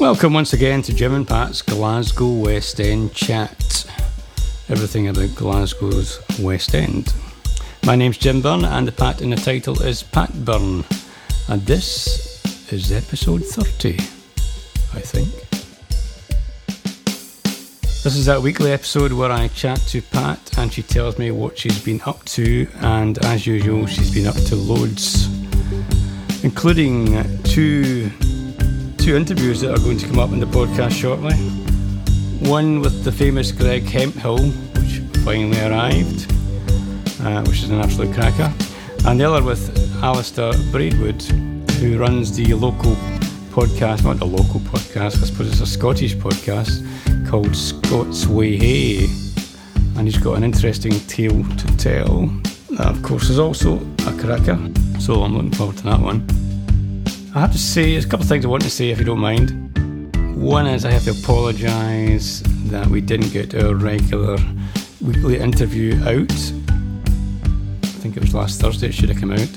Welcome once again to Jim and Pat's Glasgow West End chat. Everything about Glasgow's West End. My name's Jim Byrne, and the Pat in the title is Pat Byrne, and this is episode 30, I think. This is that weekly episode where I chat to Pat and she tells me what she's been up to, and as usual, she's been up to loads, including two two interviews that are going to come up in the podcast shortly. One with the famous Greg Hemphill, which finally arrived, uh, which is an absolute cracker, and the other with Alistair Braidwood, who runs the local podcast, not the local podcast, I suppose it's a Scottish podcast called Scots Whay Hae, and he's got an interesting tale to tell. Of course, is also a cracker, so I'm looking forward to that one. I have to say, there's a couple of things I want to say if you don't mind. One is I have to apologise that we didn't get our regular weekly interview out. I think it was last Thursday it should have come out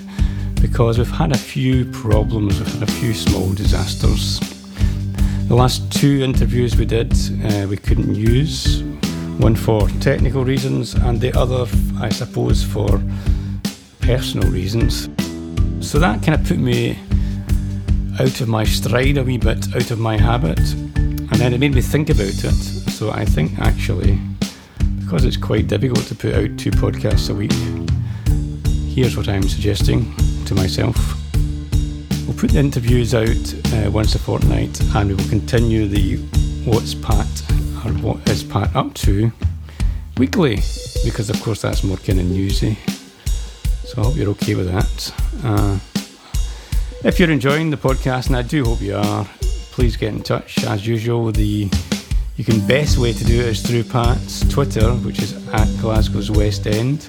because we've had a few problems, we've had a few small disasters. The last two interviews we did, uh, we couldn't use. One for technical reasons, and the other, I suppose, for personal reasons. So that kind of put me out of my stride a wee bit, out of my habit, and then it made me think about it. So I think actually, because it's quite difficult to put out two podcasts a week, here's what I'm suggesting to myself. We'll put the interviews out uh, once a fortnight and we will continue the What's Pat or What is Pat Up To weekly because, of course, that's more kind of newsy. So I hope you're okay with that. Uh, if you're enjoying the podcast, and I do hope you are, please get in touch. As usual, the you can best way to do it is through Pat's Twitter, which is at Glasgow's West End.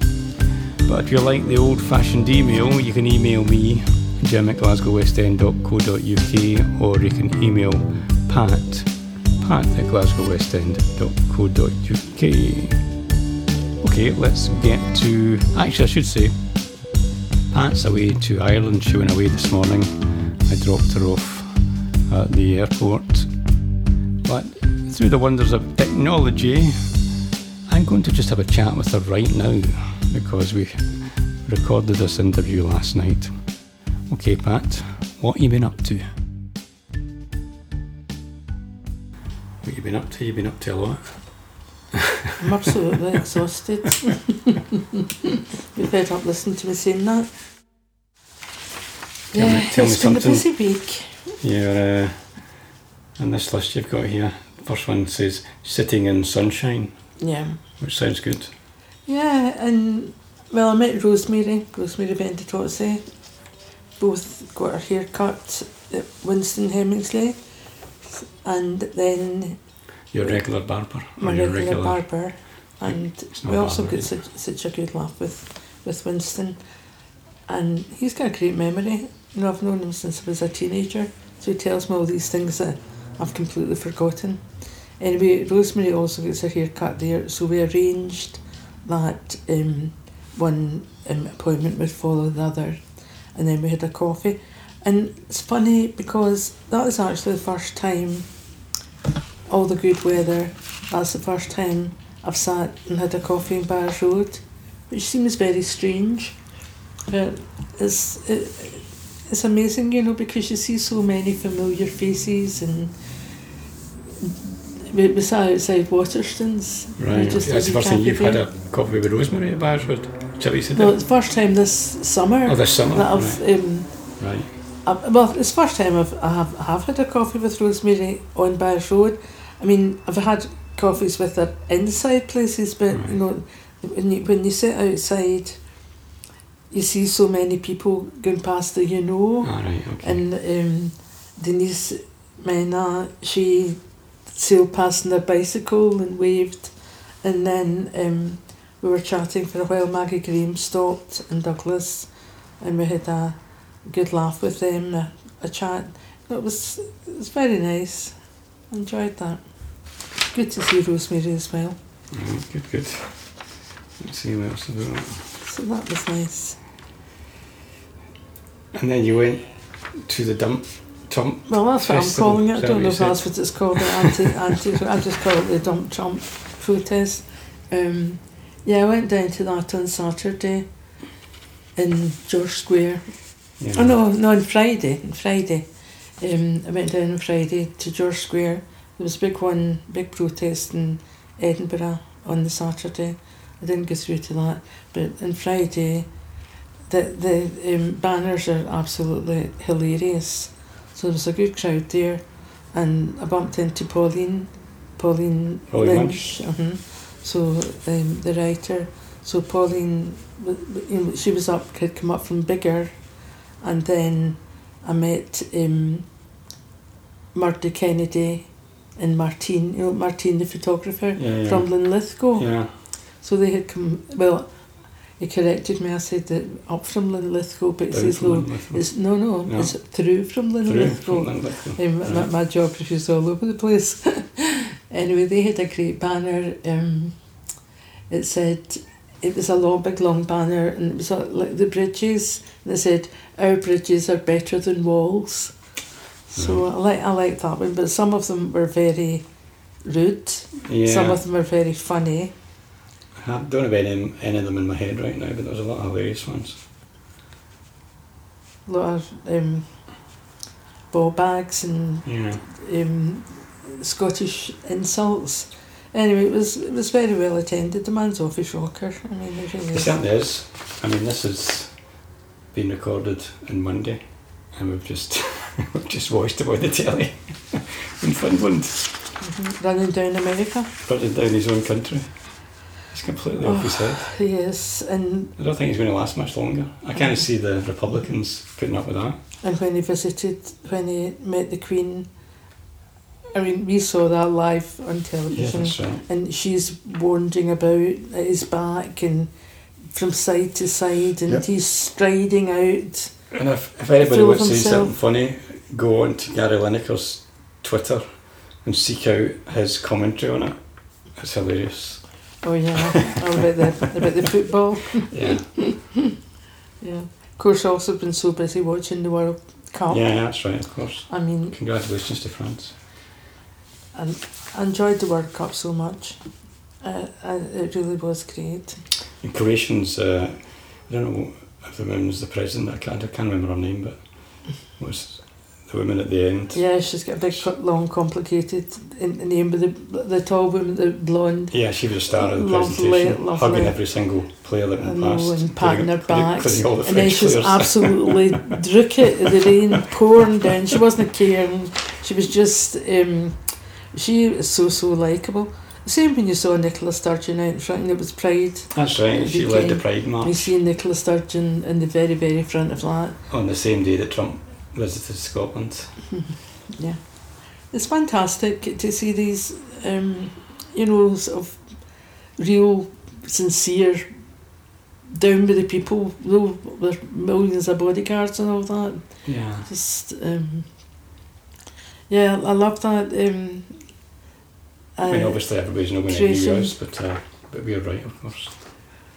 But if you like the old fashioned email, you can email me, jim at glasgowwestend.co.uk, or you can email pat, pat at glasgowwestend.co.uk. Okay, let's get to. Actually, I should say, Pat's away to Ireland. Went away this morning. I dropped her off at the airport. But through the wonders of technology, I'm going to just have a chat with her right now because we recorded this interview last night. Okay, Pat, what have you been up to? What have you been up to? You've been up to a lot. I'm absolutely exhausted. You've heard up listening to me saying that. Tell me- yeah, tell me it's been something. a busy week. You're, uh, on this list you've got here, first one says sitting in sunshine, Yeah. which sounds good. Yeah, and well, I met Rosemary, Rosemary Ventitozzi. Both got our hair cut at Winston Hemmingsley, and then Your regular barber. my your regular, barber. And we also barber, get such, such a good laugh with, with Winston. And he's got a great memory. You know, I've known him since I was a teenager, so he tells me all these things that I've completely forgotten. Anyway, Rosemary also gets her hair cut there, so we arranged that um, one um, appointment would follow the other, and then we had a coffee. And it's funny because that was actually the first time, all the good weather, that's the first time I've sat and had a coffee in Byres Road, which seems very strange. But it's, it, it's amazing, you know, because you see so many familiar faces and we, we sat outside Waterstones. Right, just that's the first time you've had a coffee with Rosemary at. Is that what you said? No, there? it's the first time this summer oh, this summer. that I've right. um, right. Uh, well, it's the first time I've, I have, I have had a coffee with Rosemary on Byres Road. I mean, I've had coffees with her inside places, but Right. you know, when you, when you sit outside, you see so many people going past that you know. Right, okay. And um, Denise Mina, she sailed past on her bicycle and waved. And then um, we were chatting for a while. Maggie Graham stopped and Douglas, and we had a good laugh with them, a, a chat. It was it was very nice. Enjoyed that. Good to see Rosemary as well. Right, good, good. Let's see what else about that. So that was nice. And then you went to the dump Trump. Well, that's what Festival, I'm calling it. I don't know if that's what it's called. The anti, anti. I just call it the dump Trump protest. Um, yeah, I went down to that on Saturday in George Square. Yeah. Oh no, no, on Friday. On Friday, um, I went down on Friday to George Square. There was a big one, big protest in Edinburgh on the Saturday. I didn't go through to that, but on Friday, the the um, banners are absolutely hilarious. So there was a good crowd there, and I bumped into Pauline, Pauline Pauline Lynch. uh So um, the writer. So Pauline, w- w- you know, she was up, had come up from Biggar, and then I met um, Murdo Kennedy and Martine, you know, Martine the photographer Yeah, yeah. from Linlithgow. yeah. So they had come, well, he corrected me, I said that up from Linlithgow, but it Down says it's, no, no, No. it's through from Linlithgow. Um, my, Yeah. my geography is all over the place. anyway, they had a great banner. Um, it said, it was a long, big, long banner, and it was uh, like the bridges. And it said, "Our bridges are better than walls." So I like, I like that one. But some of them were very rude. Yeah. Some of them were very funny. I don't have any, any of them in my head right now, but there was a lot of hilarious ones. A lot of um, ball bags and Yeah. um, Scottish insults. Anyway, it was it was very well attended. The man's off his rocker. I mean, it really It certainly is. I mean, this has been recorded on Monday, and we've just just watched it on the telly in Finland, Mhm. Running down America. running down his own country. He's completely off his head. Yes, and I don't think he's going to last much longer. I can't see the Republicans putting up with that. and when he visited, when he met the Queen, I mean, we saw that live on Yeah, television, that's right. and she's wandering about at his back and from side to side, and Yep. he's striding out. And if, if anybody wants to see something funny, go on to Gary Lineker's Twitter and seek out his commentary on it. It's hilarious. Oh yeah, oh, about the about the football. Yeah, Yeah. Of course, I've also been so busy watching the World Cup. yeah, that's right. Of course. I mean, Congratulations to France. I, I enjoyed the World Cup so much. Uh, I, it really was great. And Croatians, uh, I don't know if the woman was the president. I can't, I can't remember her name, but was the woman at the end. Yeah, she's got a big, long, complicated name, but the the tall woman, the blonde, Yeah, she was a star of the Lovely, presentation, lovely. hugging every single player that went know, past, and patting her including- back, and then she's players. absolutely drook it, the rain pouring down. She wasn't caring. She was just, um, she was so so likable. Same when you saw Nicola Sturgeon out in front, and it was Pride. That's right. She led the Pride March. You see Nicola Sturgeon in the very very front of that. on the same day that Trump visited Scotland. Yeah, it's fantastic to see these, um, you know, sort of real, sincere, down with the people, though with millions of bodyguards and all that. Yeah. Just, um, yeah, I love that. Um, I mean, obviously everybody's not going to with us, but uh, but we're right, of course.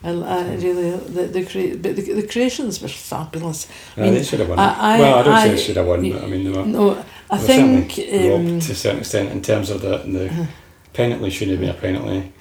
I, I really the the crea- but the, the Croatians were fabulous. Uh, mean, they should have won. I- I- well, I don't say I- they should have won, but I mean, they were, No, I they think um, to a certain extent in terms of the, the uh, penalty should have been a penalty,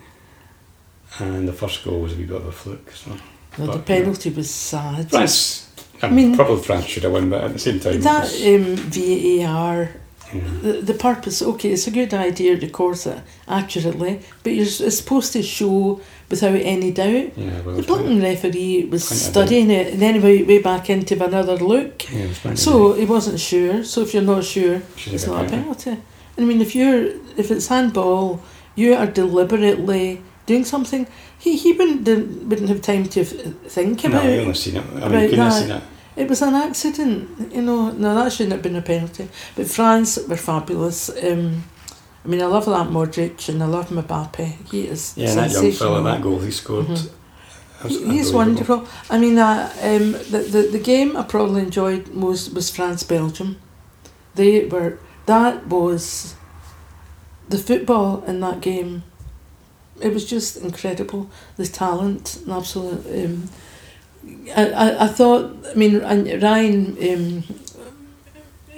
and the first goal was a wee bit of a fluke. So no, but, the penalty was sad. France, I I mean- probably France should have won, but at the same time, That um, VAR, yeah. the, the purpose, okay, it's a good idea to record it accurately, but you're it's supposed to show without any doubt. Yeah, well, The Bolton referee was studying it and then he went way back in to have another look. yeah, it so he wasn't sure. So if you're not sure, it's not a penalty. I mean, if you're if it's handball, you are deliberately doing something. He he wouldn't wouldn't have time to think No, about. Only seen it. I mean, couldn't have seen it. It was an accident, you know. No, that shouldn't have been a penalty. But France were fabulous. Um, I mean, I love that Modric and I love Mbappe. He is Yeah, that young fella, that goal he scored. Mhm. He- He's wonderful. I mean, uh, um, the, the the game I probably enjoyed most was France Belgium. They were that was the football in that game. It was just incredible. The talent, and absolute. Um, I, I I thought. I mean, and Ryan. Um,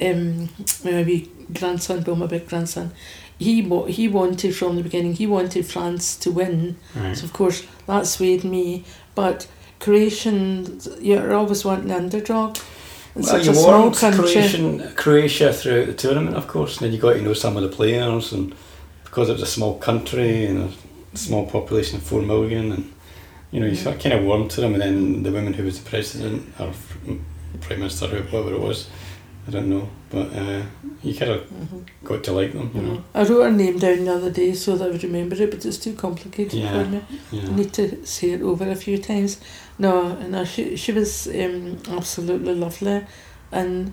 um, my wee grandson, Bill, my big grandson, he wa- he wanted from the beginning. He wanted France to win. Right. So of course that swayed me. But Croatians, you're always wanting the underdog. It's Well, such you a small warmed country. Croatian, Croatia throughout the tournament, of course, and then you got to know some of the players, and because it was a small country and a small population of four million, and you know, you Mm. kind of warmed to them, and then the woman who was the president or prime minister, or whatever it was, I don't know, but uh, you kind of Mhm. got to like them, you know. I wrote her name down the other day so that I would remember it, but it's too complicated Yeah. for me. I need to say it over a few times. No, no, she she was um, absolutely lovely, and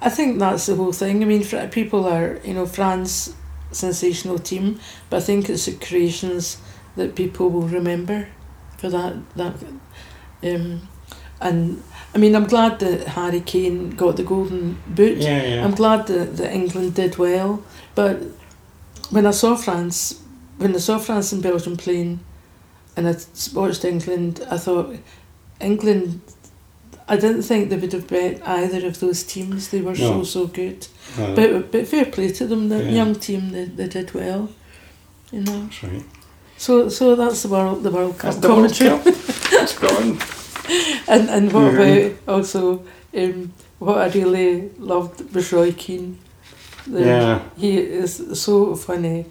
I think that's the whole thing. I mean, fr- people are you know France sensational team, but I think it's the Croatians that people will remember for that that. Um, and I mean, I'm glad that Harry Kane got the golden boot. Yeah, yeah. I'm glad that, that England did well, but when I saw France, when I saw France and Belgium playing, and I watched England, I thought England. I didn't think they would have beat either of those teams. They were so No. so good. Uh, But but fair play to them. The Yeah. young team they, they did well. You know. that's right. So so that's the world the World Cup That's the World commentary. Cup. It's gone. And and what Yeah. about also um, what I really loved was Roy Keane. The- Yeah. He is so funny,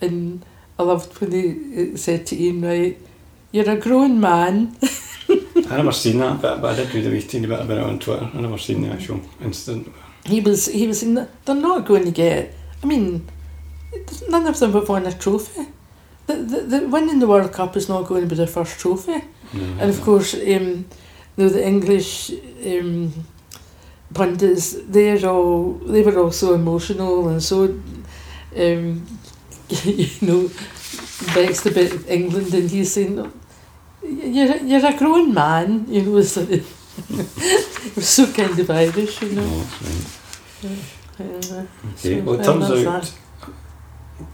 and I loved when he said to Ian Wright, "You're a grown man." I never seen that, but, but I did read a wee teeny bit about it on Twitter. I never seen the actual incident. He was he was in the, they're not going to get. I mean, none of them have won a trophy. The, the, the winning the World Cup is not going to be their first trophy. No, And of course, um, you know, the English um, pundits, they're all, they were all so emotional and so, um, you know, vexed about England and he's saying, you're, a- you're a grown man, you know, so it was so kind of Irish, you no, know. right. Uh, Okay, So, well, it turns out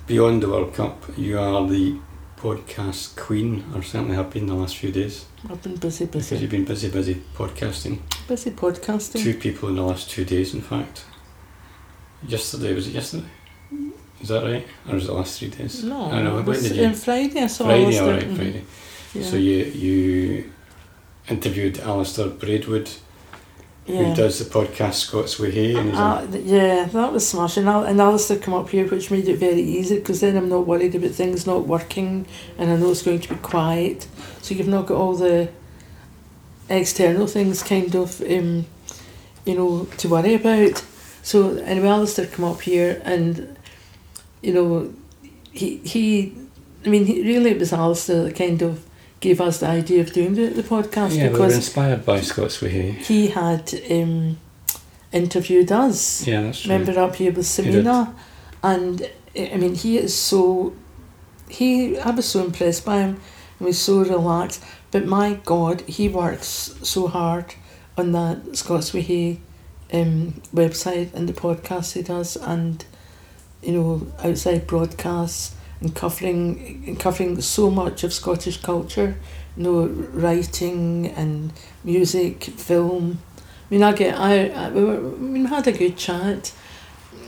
beyond the World Cup, you are the podcast queen, or certainly have been the last few days, I've been busy, because busy, you've been busy, busy podcasting. busy podcasting. Two people in the last two days, in fact. Yesterday, was it yesterday? Is that right? Or was it the last three days? No, I don't know, it when was did you? on Friday I saw Friday, alright, Mhm. Friday. Yeah. So you you interviewed Alistair Braidwood, yeah. who does the podcast Scots Hey, and Uh, yeah, that was smashing. And Alistair come up here, which made it very easy because then I'm not worried about things not working and I know it's going to be quiet. So you've not got all the external things kind of, um, you know, to worry about. So anyway, Alistair come up here and, you know, he, he I mean, he, really it was Alistair that kind of gave us the idea of doing the, the podcast yeah, we were because inspired by Scots Whay Hae had um, interviewed us. Yeah, that's true. Remember up here with. Samina, and I mean he is so. He I was so impressed by him. He was so relaxed, but my God, he works so hard on that Scots Way um, website and the podcast he does, and you know outside broadcasts and covering and covering so much of Scottish culture, you know writing and music, film. I mean, I get I, I we, were, we had a good chat.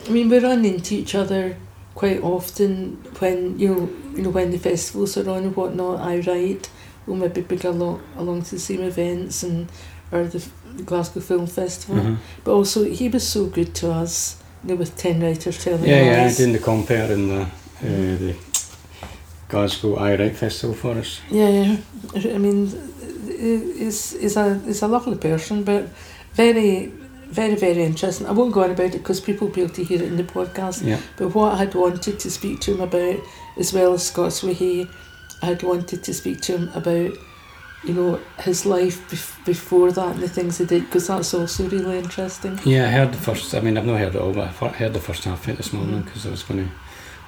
I mean, we run into each other quite often when you know you know when the festivals are on and whatnot. Aye Write. We'll maybe be along along to the same events and or the, the Glasgow Film Festival. Mhm. But also, he was so good to us. You know, with ten writers telling Yeah, yeah, doing the compare in the uh, the Glasgow Aye Write Festival for us. Yeah, I mean, he's, he's, a, he's a lovely person, but very, very, very interesting. I won't go on about it because people will be able to hear it in the podcast. Yeah, But what I had wanted to speak to him about, as well as Scots Way, I had wanted to speak to him about, you know, his life bef- before that and the things he did, because that's also really interesting. yeah. I heard the first. I mean, I've not heard it all, but I heard the first half of it this morning because I was going to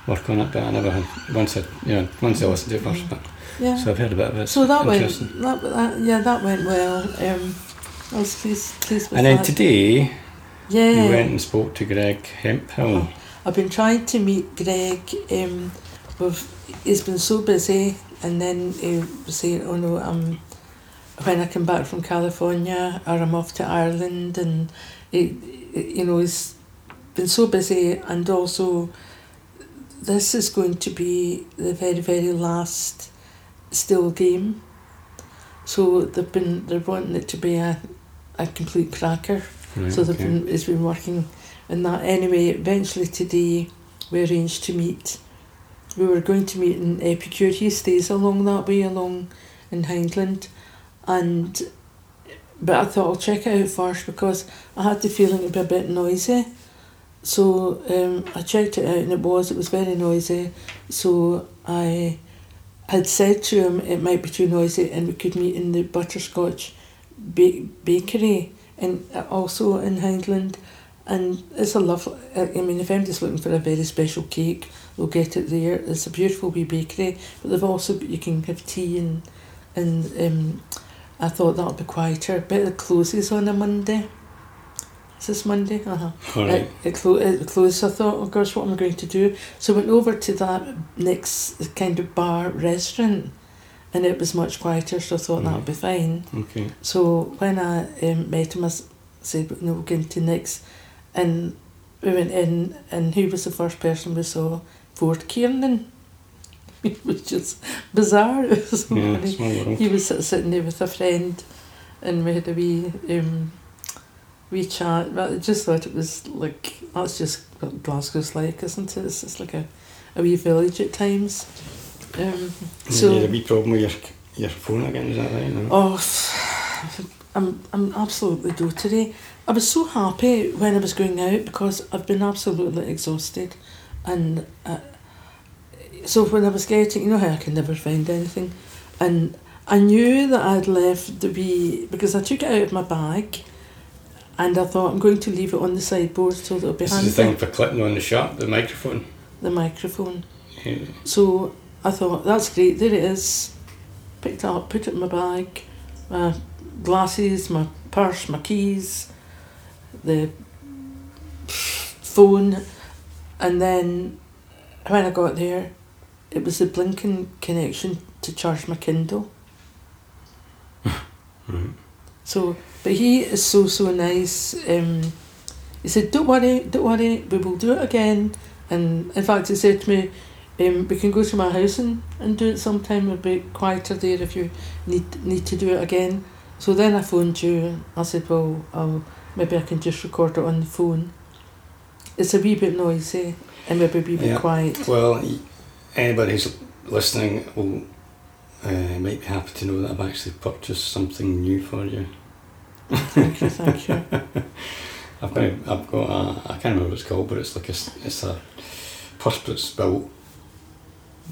work on it, but I never had once I you know once I listened to it first. But, Yeah. so I've heard a bit of it. So that went, that, that, yeah, that went well. Um, I was pleased, pleased with And then that. today yeah. you went and spoke to Greg Hemphill. I've been trying to meet Greg. Um, we've, he's been so busy, and then he was saying, "Oh no, I'm when I come back from California, or I'm off to Ireland," and it, you know, he's been so busy, and also this is going to be the very, very last still game. So they've been they're wanting it to be a, a complete cracker. Right, so they've okay. been it's been working on that. Anyway, eventually today we arranged to meet. We were going to meet in Epicure. He stays along that way, along in Hyndland, and but I thought I'll check it out first because I had the feeling it'd be a bit noisy. So um, I checked it out and it was it was very noisy. So I had said to him it might be too noisy and we could meet in the butterscotch ba- bakery and also in Hyndland. And it's a lovely. I mean, if anybody's looking for a very special cake, they'll get it there. It's a beautiful wee bakery, but they've also you can have tea and and um, I thought that would be quieter. But it closes on a Monday. Is this Monday? Uh huh. All right. It, it, clo- it closed. I thought, oh gosh, what am I going to do? So I went over to that next kind of bar restaurant, and it was much quieter. So I thought that would be fine. Okay. So when I um, met him, I said, no, we're going to next. And we went in, and he was the first person we saw, Ford Kiernan. It was just bizarre. It was so Yeah, funny. He was sitting there with a friend, and we had a wee, um, chat. But I just thought it was like, that's just what Glasgow's like, isn't it? It's just like a, a wee village at times. Um, So, you had a wee problem with your your phone again, is that right? No? Oh, I'm I'm absolutely dotery. I was so happy when I was going out because I've been absolutely exhausted, and uh, so when I was getting, you know how I can never find anything, and I knew that I'd left the wee because I took it out of my bag, and I thought I'm going to leave it on the sideboard so that it'll be This is handy. the thing for clipping on the sharp, the microphone. The microphone. Yeah. So I thought, that's great, there it is. Picked it up, put it in my bag, my glasses, my purse, my keys, the phone, and then when I got there, it was the blinking connection to charge my Kindle. Right. So, but he is so so nice. Um, he said, "Don't worry, don't worry, we will do it again." And in fact, he said to me, um, "We can go to my house and, and do it sometime. It'll be quieter there if you need need to do it again." So then I phoned you. I said, "Well, I'll, maybe I can just record it on the phone." It's a wee bit noisy and maybe a wee bit Yeah. quiet. Well, anybody who's listening will uh, might be happy to know that I've actually purchased something new for you. Thank you, thank you. I've got, I've got a, I can't remember what it's called, but it's like a, it's a purpose built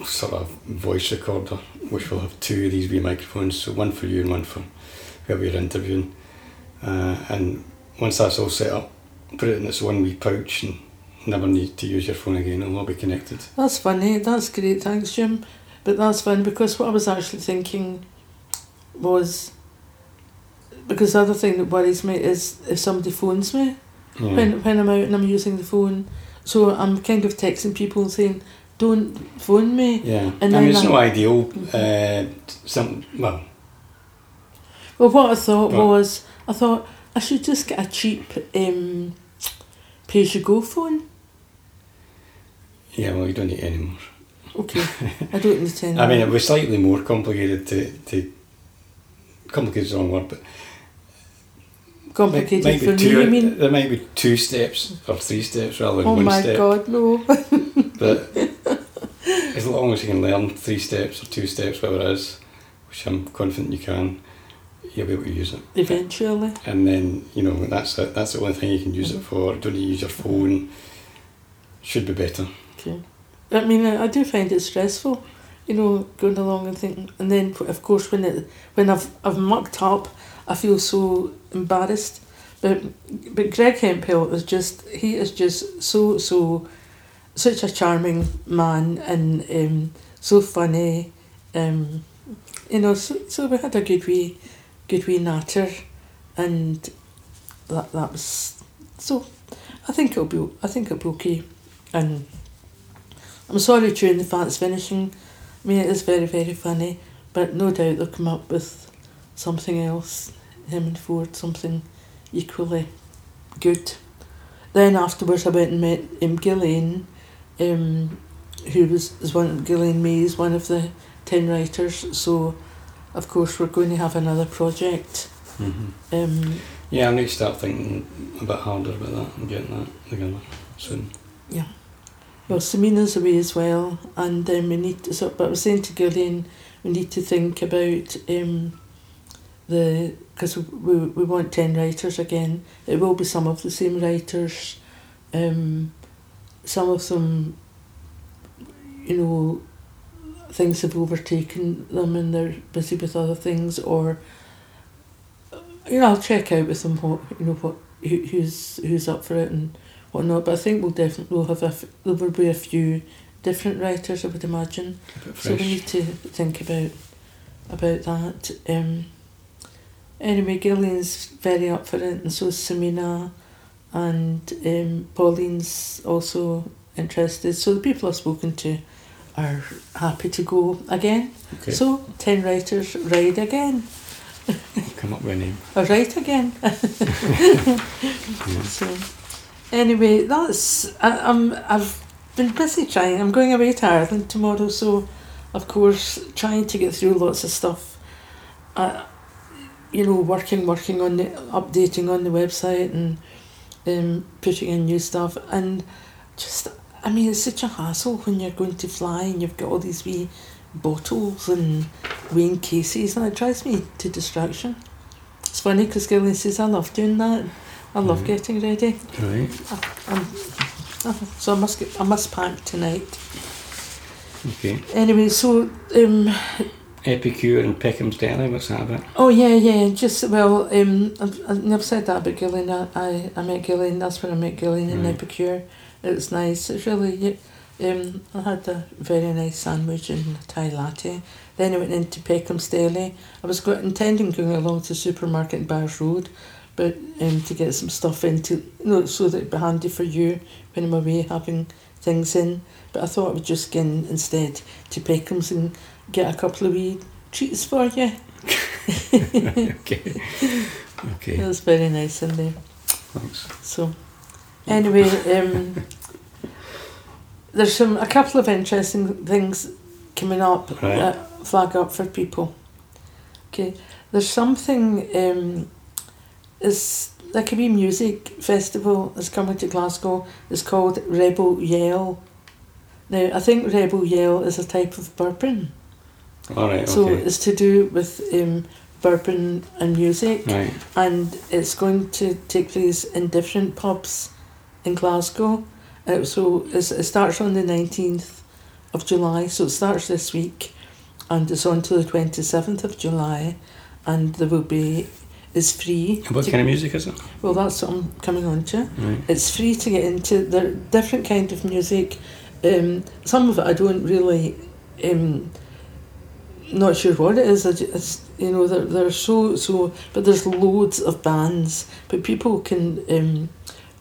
sort of voice recorder, which will have two of these wee microphones, so one for you and one for whoever you're interviewing. Uh, and once that's all set up, put it in this one wee pouch and never need to use your phone again, it'll all be connected. That's funny. That's great. Thanks, Jim. But that's fun because what I was actually thinking was because the other thing that worries me is if somebody phones me Yeah. when when I'm out and I'm using the phone. So I'm kind of texting people and saying, "Don't phone me." Yeah, And I mean it's I'm- no ideal. Uh, some well, Well, what I thought was, I thought I should just get a cheap um, pay as you go phone. yeah, well, you don't need any more. Okay, I don't need. I mean, it was slightly more complicated to to complicated is the wrong word, but complicated might be for me. two, You mean? there might be two steps or three steps rather than Oh one my. God, no! But as long as you can learn three steps or two steps, whatever it is, which I'm confident you can, you'll be able to use it. Eventually. And then you know that's it. That's the only thing you can use Mm-hmm. it for. Don't use your phone. Should be better. Okay. I mean, I, I do find it stressful, you know, going along and thinking, and then of course when it when I've I've mucked up, I feel so embarrassed. But but Greg Hemphill is just he is just so so such a charming man and um, so funny, um, you know. So, so we had a good wee good wee natter, and that that was so. I think it'll be I think it'll be okay, and. I'm sorry chewing the fat's finishing. I mean, it is very, very funny, but no doubt they'll come up with something else, him and Ford, something equally good. then afterwards I went and met um, Gillian, um, who was is one Gillian May is one of the ten writers. So, of course, we're going to have another project. Mm-hmm. Um, Yeah, I need to start thinking a bit harder about that and getting that together soon. Yeah. Well, Samina's away as well, and um, we need to. So, but I was saying to Gillian, we need to think about um, the because we, we want ten writers again. It will be some of the same writers. Um, some of them, you know, things have overtaken them and they're busy with other things, or you know, I'll check out with them what you know what who, who's who's up for it and whatnot. But I think we'll definitely we'll have a f- there will be a few different writers. I would imagine. So we need to think about about that. Um, anyway, Gillian's very up for it, and so is Samina, and um, Pauline's also interested. So the people I've spoken to are happy to go again. Okay, So ten writers ride again, come up with a name. or write again. So anyway, that's I, I'm I've been busy trying. I'm going away to Ireland tomorrow, so of course trying to get through lots of stuff. Uh, you know, working working on the updating on the website and um, putting in new stuff and just I mean it's such a hassle when you're going to fly and you've got all these wee bottles and weighing cases and it drives me to distraction. It's funny because Gillian says I love doing that. I love Mhm. getting ready. Right. Um, so I must get, I must pack tonight. Okay. Anyway, so um, Epicure and Peckham's Deli. What's that about? oh yeah, yeah, just well, um, I've, I've never said that about Gillian. I, I, I met Gillian. That's when I met Gillian in Right. Epicure. It was nice. It's really, um, I had a very nice sandwich and a Thai latte. Then I went into Peckham's Deli. I was go- intending going along to the supermarket in Byres Road, but um, to get some stuff into, you know, so that it'd be handy for you when I'm away having things in. But I thought I would just go in instead to Peckham's and get a couple of wee treats for you. okay. Okay. It was very nice in there. Thanks. So, anyway, um, there's some a couple of interesting things coming up Right. that flag up for people. Okay, there's something um, is there could be music festival that's coming to Glasgow. It's called Rebel Yell. Now I think Rebel Yell is a type of bourbon, All right. so Okay. it's to do with um, bourbon and music Right. and it's going to take place in different pubs in Glasgow. Uh, so it's, it starts on the 19th of July, so it starts this week and it's on to the 27th of July and there will be, it's free. What to- kind of music is it? well, that's what I'm coming on to. Right. It's free to get into. There are different kind of music. Um, some of it I don't really, um, not sure what it is. It's, you know, they're, they're so so, but there's loads of bands. But people can, um,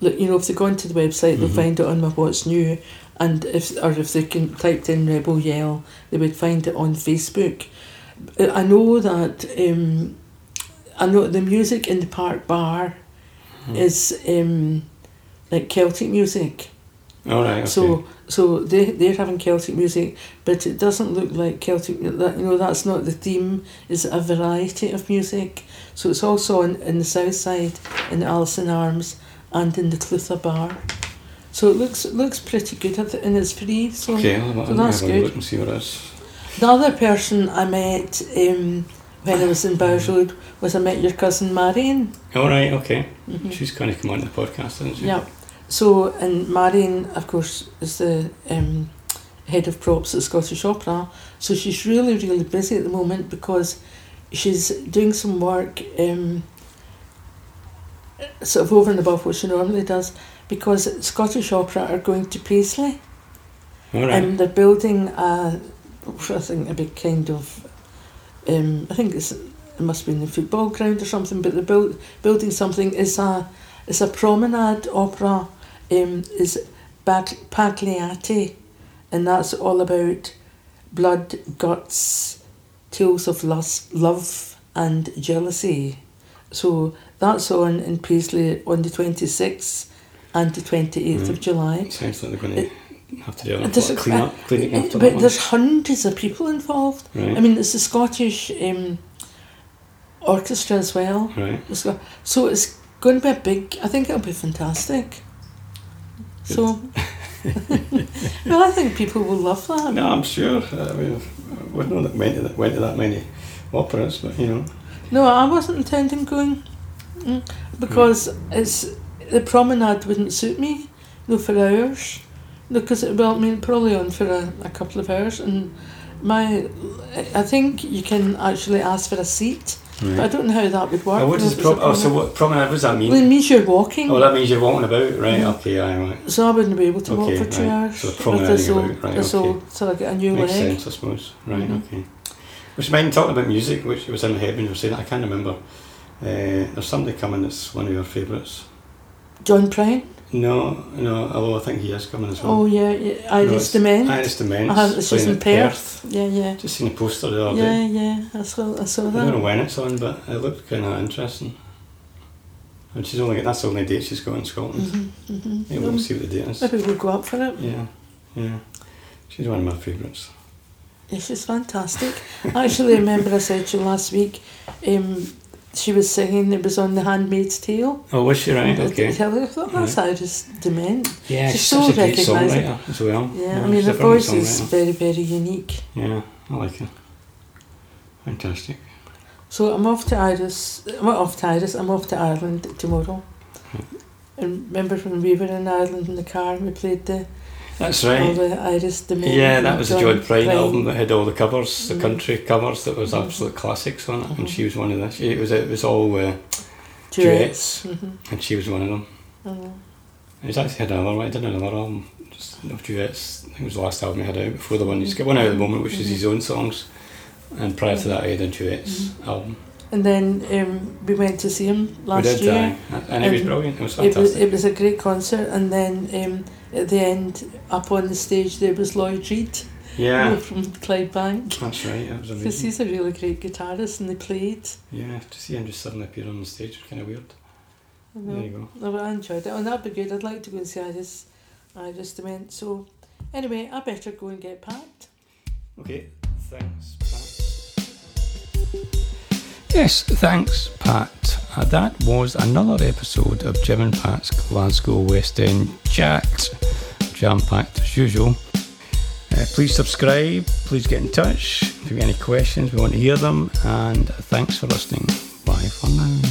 look, you know, if they go onto the website, they'll Mhm. find it on my What's New, and if or if they can typed in Rebel Yell, they would find it on Facebook. Uh, I know that. Um, I know the music in the park bar Hmm. is um, like Celtic music. All right. Okay. So so they they're having Celtic music, but it doesn't look like Celtic. That you know that's not the theme. It's a variety of music. So it's also in, in the south side in the Allison Arms and in the Clutha Bar. So it looks it looks pretty good and it's free. So okay. I'll, so that's good. look and see what is. the other person I met um, when I was in Byres Road was I met your cousin Marion. All right. Okay. Mhm. She's going to come on the podcast, isn't she? Yeah. So, and Marion, of course, is the um, head of props at Scottish Opera. So she's really, really busy at the moment because she's doing some work um, sort of over and above what she normally does because Scottish Opera are going to Paisley All right. and they're building a, I think a big kind of, um, I think it's, it must be in the football ground or something, but they're build, building something. It's a, it's a promenade opera, um, is Pag- Pagliacci, and that's all about blood, guts, tales of lust, love and jealousy. So that's on in Paisley on the 26th and the 28th of July. Sounds like they're going to have to do a And there's- clean up, cleaning after but that one. there's hundreds of people involved. Right. I mean, it's the Scottish um, orchestra as well. Right. So it's going to be a big. I think it'll be fantastic. So, well, I think people will love that. No, I'm sure. I mean, wouldn't know that went to that, went to that many operas, but you know. No, I wasn't intending going mm, because it's the promenade wouldn't suit me. No, for hours. No, because it well, I mean, probably on for a, a couple of hours, and my, I think you can actually ask for a seat, but I don't know how that would work. Oh, what does if it's pro- a oh, so what promenade? What does that mean? Well, it means you're walking. Oh, that means you're walking about, right? Mhm. Okay, aye, right. so I wouldn't be able to walk for two right. hours. So promenading about, right, this okay. old, so I get a new Makes leg. sense, I suppose. Right, Mhm. okay. Which mind talking about music, which was in the head when you were saying it, I can't remember. Uh, there's somebody coming that's one of your favourites. John Prine. No, no, although I think he is coming as well. Oh yeah, yeah. No, Iris it's Dement. Iris Dement. Uh-huh, it's just in at Perth. Yeah, yeah. Just seen a poster the other Yeah, day. yeah. I saw, I saw that. I don't know when it's on, but it looked kind of interesting. And she's only that's the only date she's got in Scotland. Mm-hmm, mm-hmm. Maybe we'll see what the date is. Maybe we'll go up for it. Yeah, yeah. She's one of my favourites. Yeah, she's fantastic. I actually remember I said to you last week, um, she was singing, it was on The Handmaid's Tale. Oh, was she right? I Okay. I thought that's Iris Dement. Yeah, She's she's, so such a great recognisable. as well. Yeah, I mean, her voice is very, very unique. Yeah, I like her. Fantastic. So I'm off to Iris, I'm not off to Iris, I'm off to Ireland tomorrow. And remember when we were in Ireland in the car and we played the, That's right. the Iris Dement. Yeah, that was the John Prine Prine. album that had all the covers, the Mm. country covers that was Mhm. absolute classics on it, and Mhm. she was one of the. She, it was it was all uh, Duets. Mm-hmm. and she was one of them. I know. He's actually had another one. I did another album, just of duets. I think it was the last album he had out before the one. He's got one out at the moment, which is his own songs. And prior to that, he had a duets album. And then um, we went to see him last we did, year. aye. and it was Um, brilliant. It was It was, fantastic. it was a great concert, and then um, at the end, up on the stage, there was Lloyd Reed yeah, from Clydebank. that's right. That was Because he's a really great guitarist, and they played. Yeah, to see him just suddenly appear on the stage was kind of weird. There you go. No, I enjoyed it. Oh, that'd be good. I'd like to go and see Iris, Iris Dement. So, anyway, I better go and get packed. Okay, thanks, Pat. Yes, thanks, Pat. Uh, that was another episode of Jim and Pat's Glasgow West End chat. Jam packed as usual. Uh, please subscribe, please get in touch. If you have any questions, we want to hear them. And thanks for listening. Bye for now.